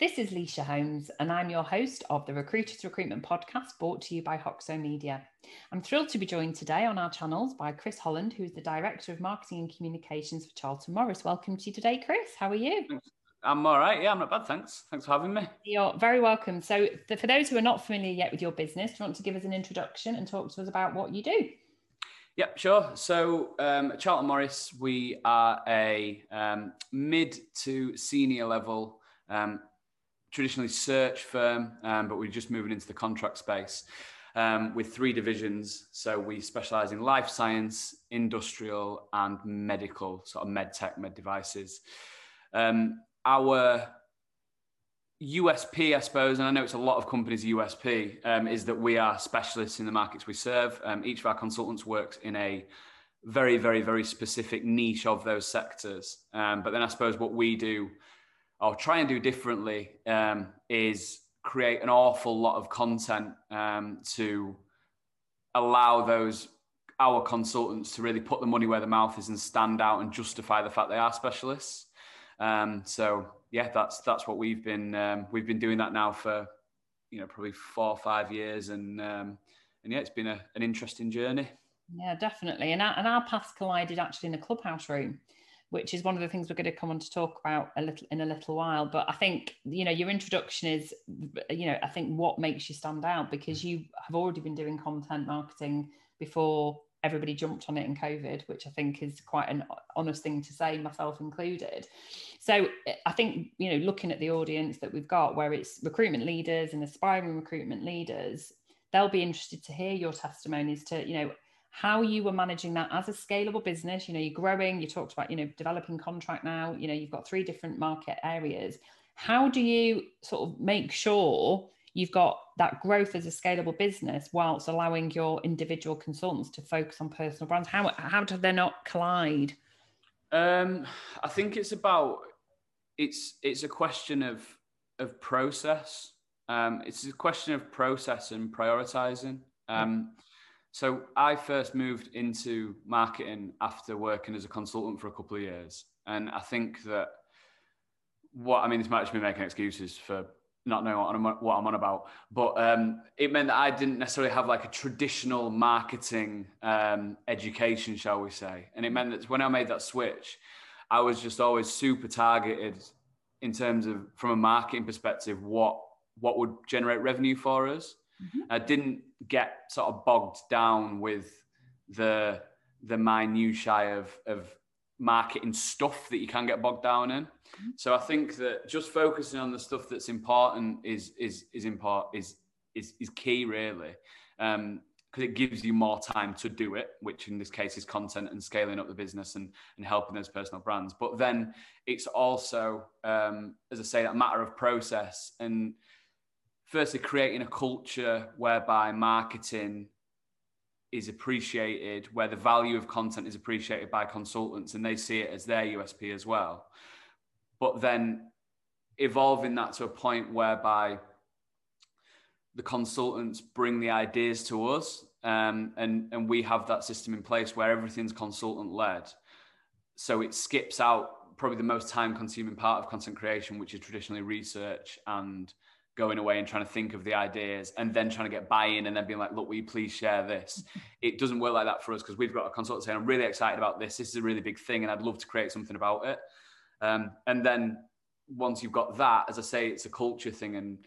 This is Lysha Holmes, and I'm your host of the Recruiters Recruitment Podcast brought to you by Hoxo Media. I'm thrilled to be joined today on our channels by Kris Holland, who is the Director of Marketing and Communications for Charlton Morris. Welcome to you today, Kris. How are you? I'm all right. Yeah, I'm not bad. Thanks. Thanks for having me. You're very welcome. So, for those who are not familiar yet with your business, do you want to give us an introduction and talk to us about what you do? Yep, sure. So, um, Charlton Morris, we are a um, mid to senior level um, traditionally search firm, um, but we're just moving into the contract space um, with three divisions. So we specialize in life science, industrial, and medical, sort of med tech, med devices. Um, our USP, I suppose, and I know it's a lot of companies' USP, um, is that we are specialists in the markets we serve. Um, each of our consultants works in a very, very, very specific niche of those sectors. Um, but then I suppose what we do or try and do differently um, is create an awful lot of content um, to allow those our consultants to really put the money where the mouth is and stand out and justify the fact they are specialists. Um, so yeah, that's that's what we've been um, we've been doing that now for you know probably four or five years, and um, and yeah, it's been a, an interesting journey. Yeah, definitely. And our, and our paths collided actually in the clubhouse room which is one of the things we're going to come on to talk about a little in a little while. But I think you know your introduction is you know I think what makes you stand out because you have already been doing content marketing before everybody jumped on it in COVID, which I think is quite an honest thing to say, myself included. So I think you know looking at the audience that we've got, where it's recruitment leaders and aspiring recruitment leaders, they'll be interested to hear your testimonies to you know how you were managing that as a scalable business. You know you're growing you talked about you know developing contract now you know you've got three different market areas. How do you sort of make sure you've got that growth as a scalable business whilst allowing your individual consultants to focus on personal brands? How how do they not collide? Um i think it's about it's it's a question of of process. Um it's a question of process and prioritizing. Um so I first moved into marketing after working as a consultant for a couple of years. And I think that what I mean, this might just be making excuses for not knowing what I'm, what I'm on about, but um, it meant that I didn't necessarily have like a traditional marketing um, education, shall we say. And it meant that when I made that switch, I was just always super targeted in terms of, from a marketing perspective, what what would generate revenue for us. Mm-hmm. I didn't get sort of bogged down with the the minutiae of of marketing stuff that you can get bogged down in. Mm-hmm. So I think that just focusing on the stuff that's important is is is important is is is key really. Um, because it gives you more time to do it, which in this case is content and scaling up the business and, and helping those personal brands. But then it's also, um, as I say, a matter of process. And firstly creating a culture whereby marketing is appreciated, where the value of content is appreciated by consultants and they see it as their USP as well. But then evolving that to a point whereby the consultants bring the ideas to us um, and, and we have that system in place where everything's consultant led. So it skips out probably the most time consuming part of content creation, which is traditionally research and going away and trying to think of the ideas and then trying to get buy-in and then being like, look, will you please share this? It doesn't work like that for us because we've got a consultant saying, I'm really excited about this. This is a really big thing and I'd love to create something about it. Um, and then once you've got that, as I say, it's a culture thing and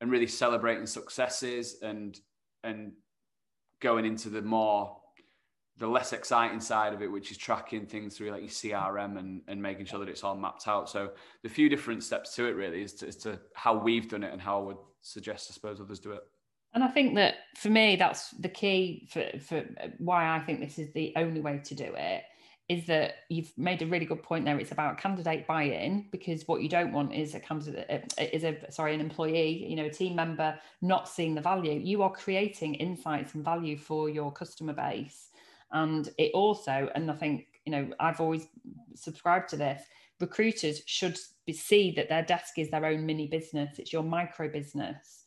and really celebrating successes and and going into the more the less exciting side of it, which is tracking things through like your CRM and, and making sure that it's all mapped out. So the few different steps to it really is to, is to how we've done it and how I would suggest, I suppose, others do it. And I think that for me, that's the key for, for why I think this is the only way to do it is that you've made a really good point there. It's about candidate buy-in because what you don't want is a candidate uh, is a sorry an employee, you know, a team member not seeing the value. You are creating insights and value for your customer base and it also, and I think, you know, I've always subscribed to this, recruiters should be, see that their desk is their own mini business. It's your micro business.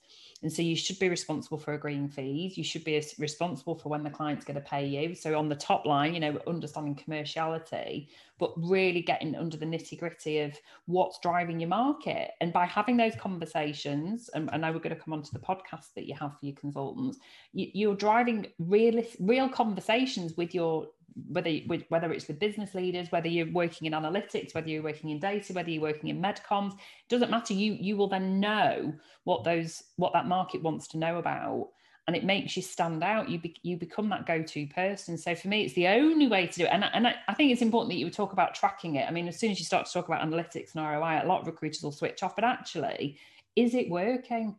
And so you should be responsible for agreeing fees. You should be responsible for when the client's going to pay you. So on the top line, you know, understanding commerciality, but really getting under the nitty gritty of what's driving your market. And by having those conversations, and I know we're going to come on to the podcast that you have for your consultants, you, are driving real, real conversations with your whether whether it's with business leaders, whether you're working in analytics, whether you're working in data, whether you're working in medcoms, doesn't matter. You you will then know what those what that market wants to know about, and it makes you stand out. You be, you become that go to person. So for me, it's the only way to do it. And and I, I think it's important that you talk about tracking it. I mean, as soon as you start to talk about analytics and ROI, a lot of recruiters will switch off. But actually, is it working?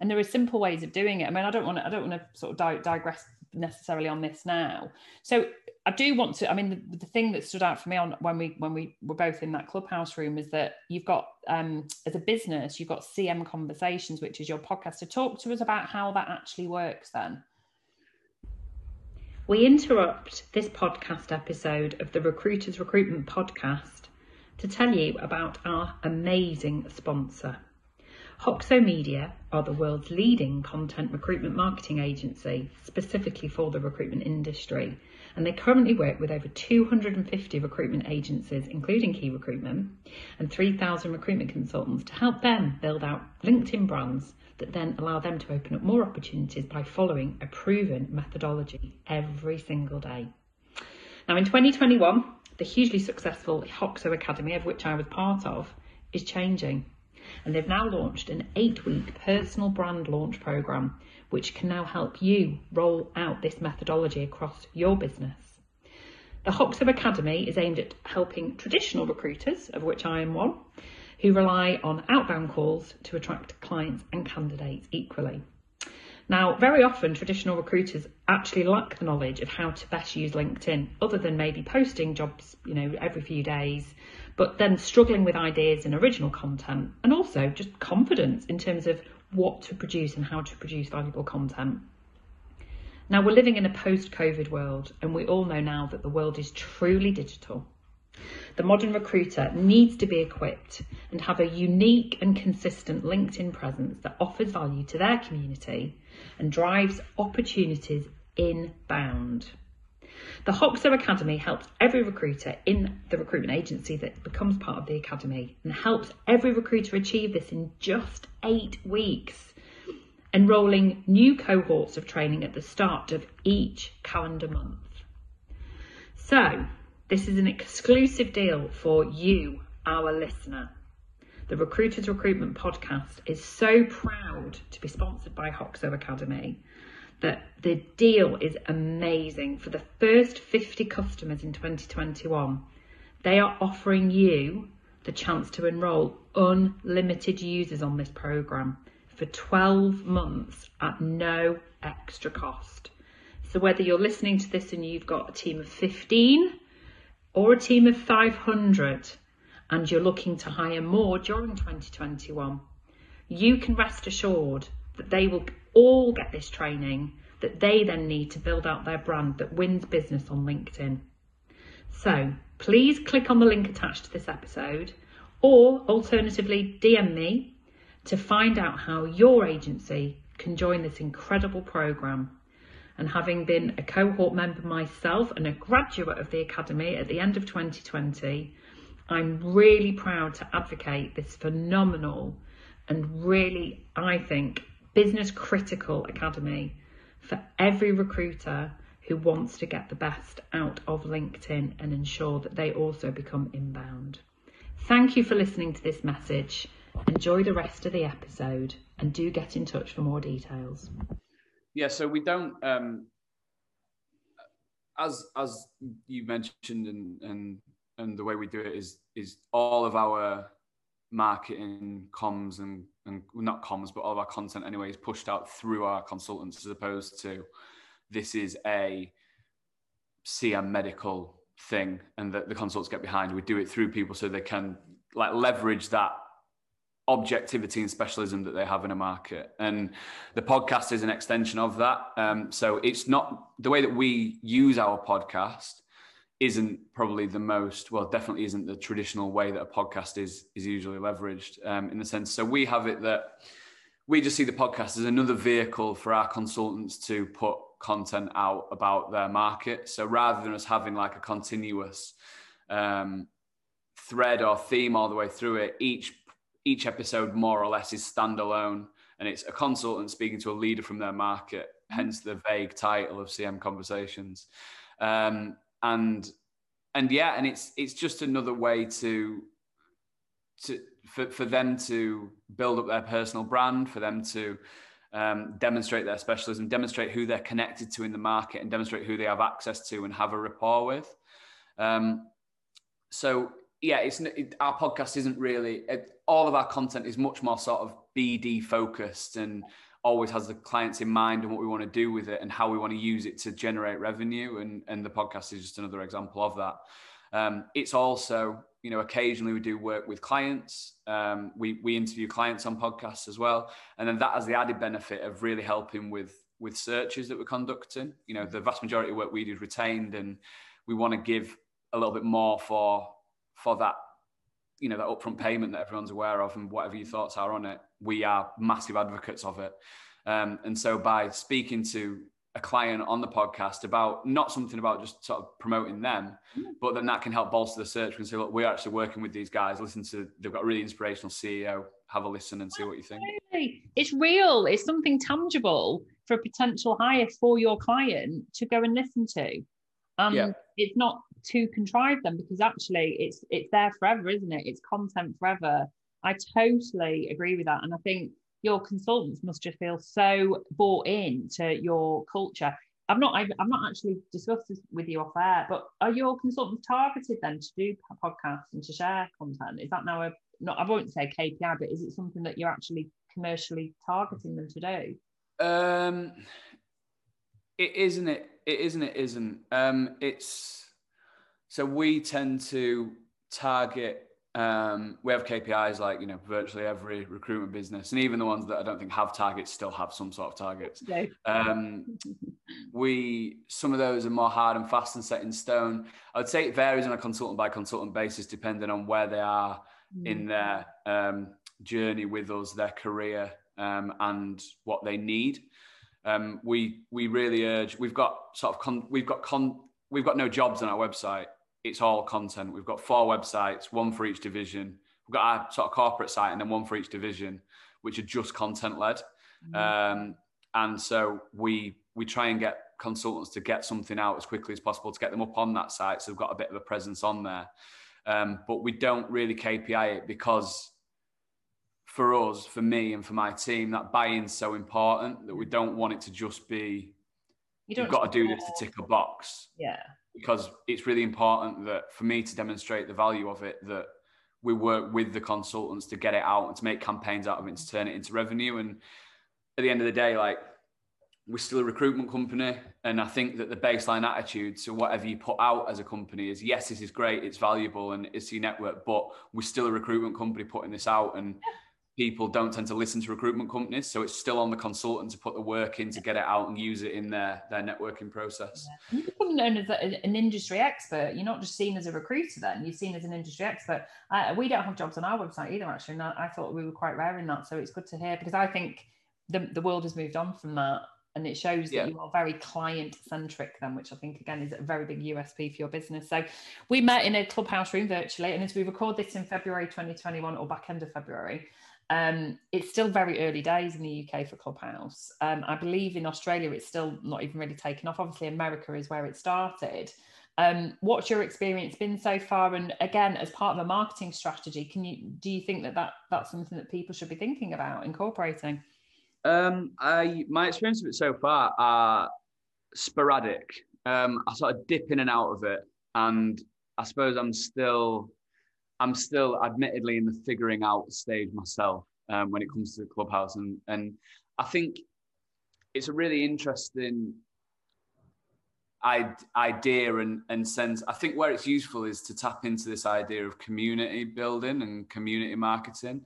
And there are simple ways of doing it. I mean, I don't want to I don't want to sort of digress necessarily on this now. So I do want to. I mean, the, the, thing that stood out for me on when we when we were both in that clubhouse room is that you've got um, as a business, you've got CM Conversations, which is your podcast. To so talk to us about how that actually works, then. We interrupt this podcast episode of the Recruiters Recruitment Podcast to tell you about our amazing sponsor. Hoxo Media are the world's leading content recruitment marketing agency, specifically for the recruitment industry. And they currently work with over 250 recruitment agencies, including Qui Recruitment, and 3,000 recruitment consultants to help them build out LinkedIn brands that then allow them to open up more opportunities by following a proven methodology every single day. Now, in 2021, the hugely successful Hoxo Academy, of which I was part of, is changing and they've now launched an eight week personal brand launch program, which can now help you roll out this methodology across your business. The Hoxo Academy is aimed at helping traditional recruiters, of which I am one, who rely on outbound calls to attract clients and candidates equally. Now, very often traditional recruiters actually lack the knowledge of how to best use LinkedIn, other than maybe posting jobs, you know, every few days but then struggling with ideas and original content, and also just confidence in terms of what to produce and how to produce valuable content. Now, we're living in a post COVID world, and we all know now that the world is truly digital. The modern recruiter needs to be equipped and have a unique and consistent LinkedIn presence that offers value to their community and drives opportunities inbound. The Hoxo Academy helps every recruiter in the recruitment agency that becomes part of the academy and helps every recruiter achieve this in just eight weeks, enrolling new cohorts of training at the start of each calendar month. So, this is an exclusive deal for you, our listener. The Recruiters Recruitment Podcast is so proud to be sponsored by Hoxo Academy the deal is amazing. For the first 50 customers in 2021, they are offering you the chance to enroll unlimited users on this program for 12 months at no extra cost. So, whether you're listening to this and you've got a team of 15 or a team of 500 and you're looking to hire more during 2021, you can rest assured that they will all get this training that they then need to build out their brand that wins business on LinkedIn. So please click on the link attached to this episode or alternatively DM me to find out how your agency can join this incredible program. And having been a cohort member myself and a graduate of the Academy at the end of 2020, I'm really proud to advocate this phenomenal and really, I think, business critical academy for every recruiter who wants to get the best out of LinkedIn and ensure that they also become inbound. Thank you for listening to this message. Enjoy the rest of the episode and do get in touch for more details. Yeah, so we don't um as as you mentioned and and and the way we do it is is all of our marketing comms and and not comms, but all of our content anyway is pushed out through our consultants as opposed to this is a CM medical thing and that the consultants get behind. We do it through people so they can like leverage that objectivity and specialism that they have in a market. And the podcast is an extension of that. Um, so it's not the way that we use our podcast isn't probably the most well definitely isn't the traditional way that a podcast is is usually leveraged um, in the sense so we have it that we just see the podcast as another vehicle for our consultants to put content out about their market. So rather than us having like a continuous um, thread or theme all the way through it, each each episode more or less is standalone, and it's a consultant speaking to a leader from their market. Hence the vague title of CM Conversations, um, and and yeah, and it's it's just another way to to for, for them to build up their personal brand, for them to um, demonstrate their specialism, demonstrate who they're connected to in the market, and demonstrate who they have access to and have a rapport with. Um, so yeah, it's it, our podcast isn't really it, all of our content is much more sort of BD focused and always has the clients in mind and what we want to do with it and how we want to use it to generate revenue. And and the podcast is just another example of that. Um, it's also you know, occasionally we do work with clients. Um, we we interview clients on podcasts as well, and then that has the added benefit of really helping with with searches that we're conducting. You know, the vast majority of work we do is retained, and we want to give a little bit more for for that you know that upfront payment that everyone's aware of and whatever your thoughts are on it we are massive advocates of it um, and so by speaking to a client on the podcast about not something about just sort of promoting them, mm. but then that can help bolster the search and say, look, we're actually working with these guys. Listen to, they've got a really inspirational CEO. Have a listen and see what you think. It's real. It's something tangible for a potential hire for your client to go and listen to. Um, yeah. It's not to contrive them because actually it's it's there forever, isn't it? It's content forever. I totally agree with that, and I think your consultants must just feel so bought in to your culture. I've not I've, I've not actually discussed this with you off air, but are your consultants targeted then to do podcasts and to share content? Is that now a not I won't say KPI, but is it something that you're actually commercially targeting them to do? Um it isn't it it isn't it isn't. Um it's so we tend to target um, we have KPIs like you know virtually every recruitment business, and even the ones that I don't think have targets still have some sort of targets. Um, we some of those are more hard and fast and set in stone. I would say it varies on a consultant by consultant basis, depending on where they are mm. in their um, journey with us, their career, um, and what they need. Um, we we really urge. We've got sort of con, we've got con, we've got no jobs on our website it's all content. We've got four websites, one for each division. We've got our sort of corporate site and then one for each division, which are just content led. Mm-hmm. Um, and so we we try and get consultants to get something out as quickly as possible to get them up on that site, so they've got a bit of a presence on there. Um, but we don't really KPI it because for us, for me, and for my team, that buy-in's so important that we don't want it to just be you have got to do this to tick a box. Yeah because it's really important that for me to demonstrate the value of it that we work with the consultants to get it out and to make campaigns out of it to turn it into revenue. And at the end of the day like we're still a recruitment company. And i think that the baseline attitude to whatever you put out as a company is yes this is great it's valuable and it's your network but we're still a recruitment company putting this out. And people don't tend to listen to recruitment companies. So it's still on the consultant to put the work in to get it out and use it in their, their networking process. Yeah. You become known as a, an industry expert. You're not just seen as a recruiter then, you're seen as an industry expert. Uh, we don't have jobs on our website either, actually. And I, thought we were quite rare in that. So it's good to hear because I think the, the world has moved on from that. And it shows that yeah. you are very client centric, then, which I think again is a very big USP for your business. So, we met in a clubhouse room virtually, and as we record this in February 2021 or back end of February, um, it's still very early days in the UK for Clubhouse. Um, I believe in Australia it's still not even really taken off. Obviously, America is where it started. Um, what's your experience been so far? And again, as part of a marketing strategy, can you do you think that, that that's something that people should be thinking about incorporating? Um, I my experience of it so far are sporadic. Um, I sort of dip in and out of it, and I suppose I'm still I'm still admittedly in the figuring out stage myself um, when it comes to the clubhouse, and and I think it's a really interesting idea and and sense. I think where it's useful is to tap into this idea of community building and community marketing,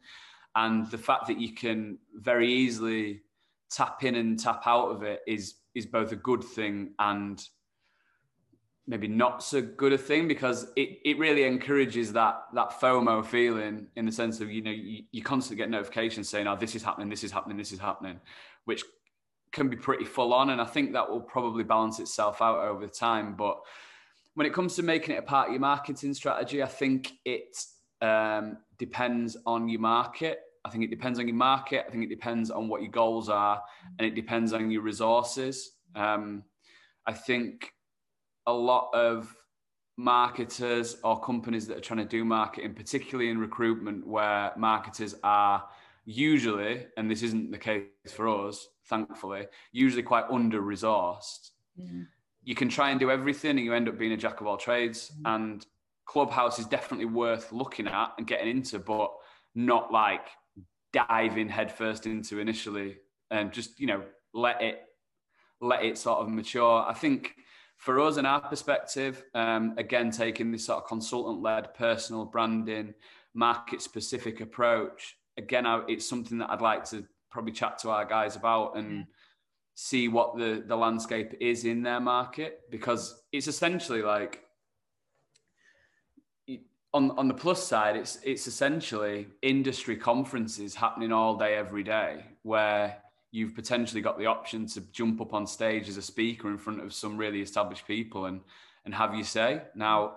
and the fact that you can very easily tap in and tap out of it is is both a good thing and maybe not so good a thing because it, it really encourages that that FOMO feeling in the sense of you know you, you constantly get notifications saying oh this is happening this is happening this is happening which can be pretty full on and I think that will probably balance itself out over time. But when it comes to making it a part of your marketing strategy I think it um, depends on your market. I think it depends on your market. I think it depends on what your goals are and it depends on your resources. Um, I think a lot of marketers or companies that are trying to do marketing, particularly in recruitment, where marketers are usually, and this isn't the case for us, thankfully, usually quite under resourced. Mm. You can try and do everything and you end up being a jack of all trades. Mm. And Clubhouse is definitely worth looking at and getting into, but not like diving headfirst into initially and just, you know, let it let it sort of mature. I think for us, in our perspective, um, again, taking this sort of consultant led personal branding, market specific approach, again, I, it's something that I'd like to probably chat to our guys about and see what the, the landscape is in their market because it's essentially like on, on the plus side, it's it's essentially industry conferences happening all day, every day, where you've potentially got the option to jump up on stage as a speaker in front of some really established people and and have you say now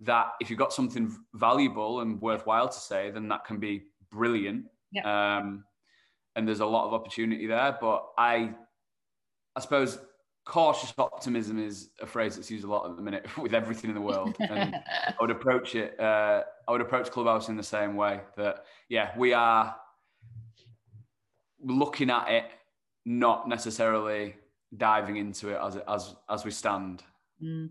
that if you've got something valuable and worthwhile to say then that can be brilliant yeah. um, and there's a lot of opportunity there but i i suppose cautious optimism is a phrase that's used a lot at the minute with everything in the world and i would approach it uh, i would approach clubhouse in the same way that yeah we are looking at it, not necessarily diving into it as as as we stand. Mm.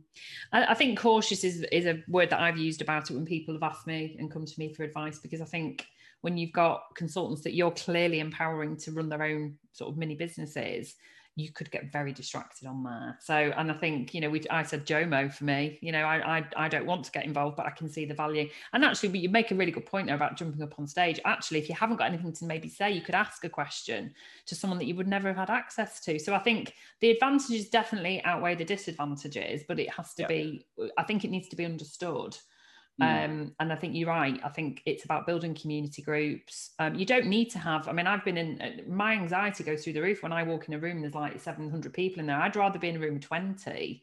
I, I, think cautious is is a word that I've used about it when people have asked me and come to me for advice because I think when you've got consultants that you're clearly empowering to run their own sort of mini businesses, you could get very distracted on there. So, and I think, you know, we, I said Jomo for me, you know, I, I, I don't want to get involved, but I can see the value. And actually, you make a really good point there about jumping up on stage. Actually, if you haven't got anything to maybe say, you could ask a question to someone that you would never have had access to. So I think the advantages definitely outweigh the disadvantages, but it has to yeah. be, I think it needs to be understood. Mm. Um, and I think you're right. I think it's about building community groups. Um, you don't need to have, I mean, I've been in, uh, my anxiety goes through the roof when I walk in a room, there's like 700 people in there. I'd rather be in a room 20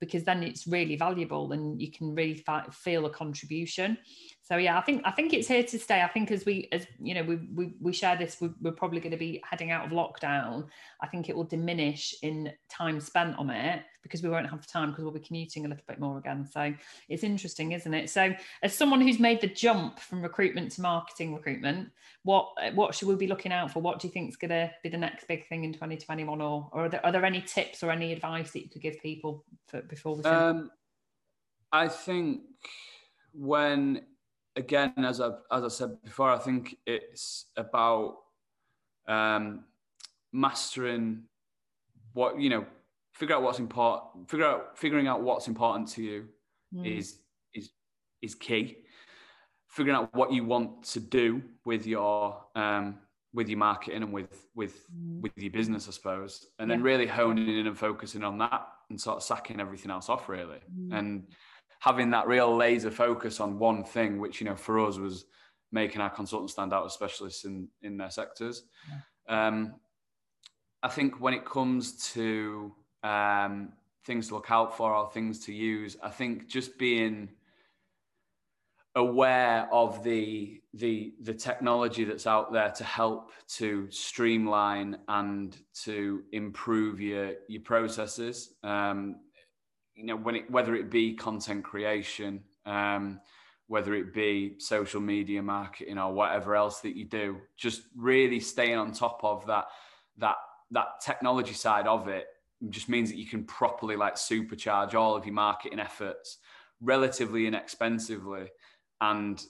because then it's really valuable and you can really feel a contribution so yeah i think i think it's here to stay i think as we as you know we we, we share this we, we're probably going to be heading out of lockdown i think it will diminish in time spent on it because we won't have time because we'll be commuting a little bit more again. So it's interesting isn't it? So as someone who's made the jump from recruitment to marketing recruitment what what should we be looking out for? What do you think is going to be the next big thing in 2021 or, or are, there, are there any tips or any advice that you could give people for, before we um, i think when again, as I as I said before, I think it's about um, mastering what you know. Figure out what's important. Figure out figuring out what's important to you mm. is is is key. Figuring out what you want to do with your um, with your marketing and with with mm. with your business, I suppose, and yeah. then really honing in and focusing on that and sort of sacking everything else off, really. Mm. And having that real laser focus on one thing, which you know for us was making our consultants stand out as specialists in in their sectors. Yeah. Um, I think when it comes to um, things to look out for or things to use, I think just being aware of the the the technology that's out there to help to streamline and to improve your your processes um, you know, when it, whether it be content creation, um, whether it be social media marketing or whatever else that you do, just really staying on top of that that that technology side of it just means that you can properly like supercharge all of your marketing efforts relatively inexpensively and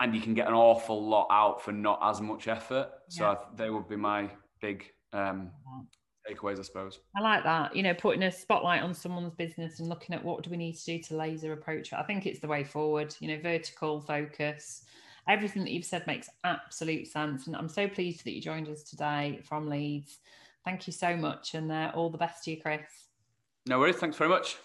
and you can get an awful lot out for not as much effort so yeah. they would be my big um, takeaways, I suppose. I like that. You know, putting a spotlight on someone's business and looking at what do we need to do to laser approach it. I think it's the way forward. You know, vertical focus. Everything that you've said makes absolute sense, and I'm so pleased that you joined us today from Leeds. Thank you so much, and uh, all the best to you, Kris. No worries. Thanks very much.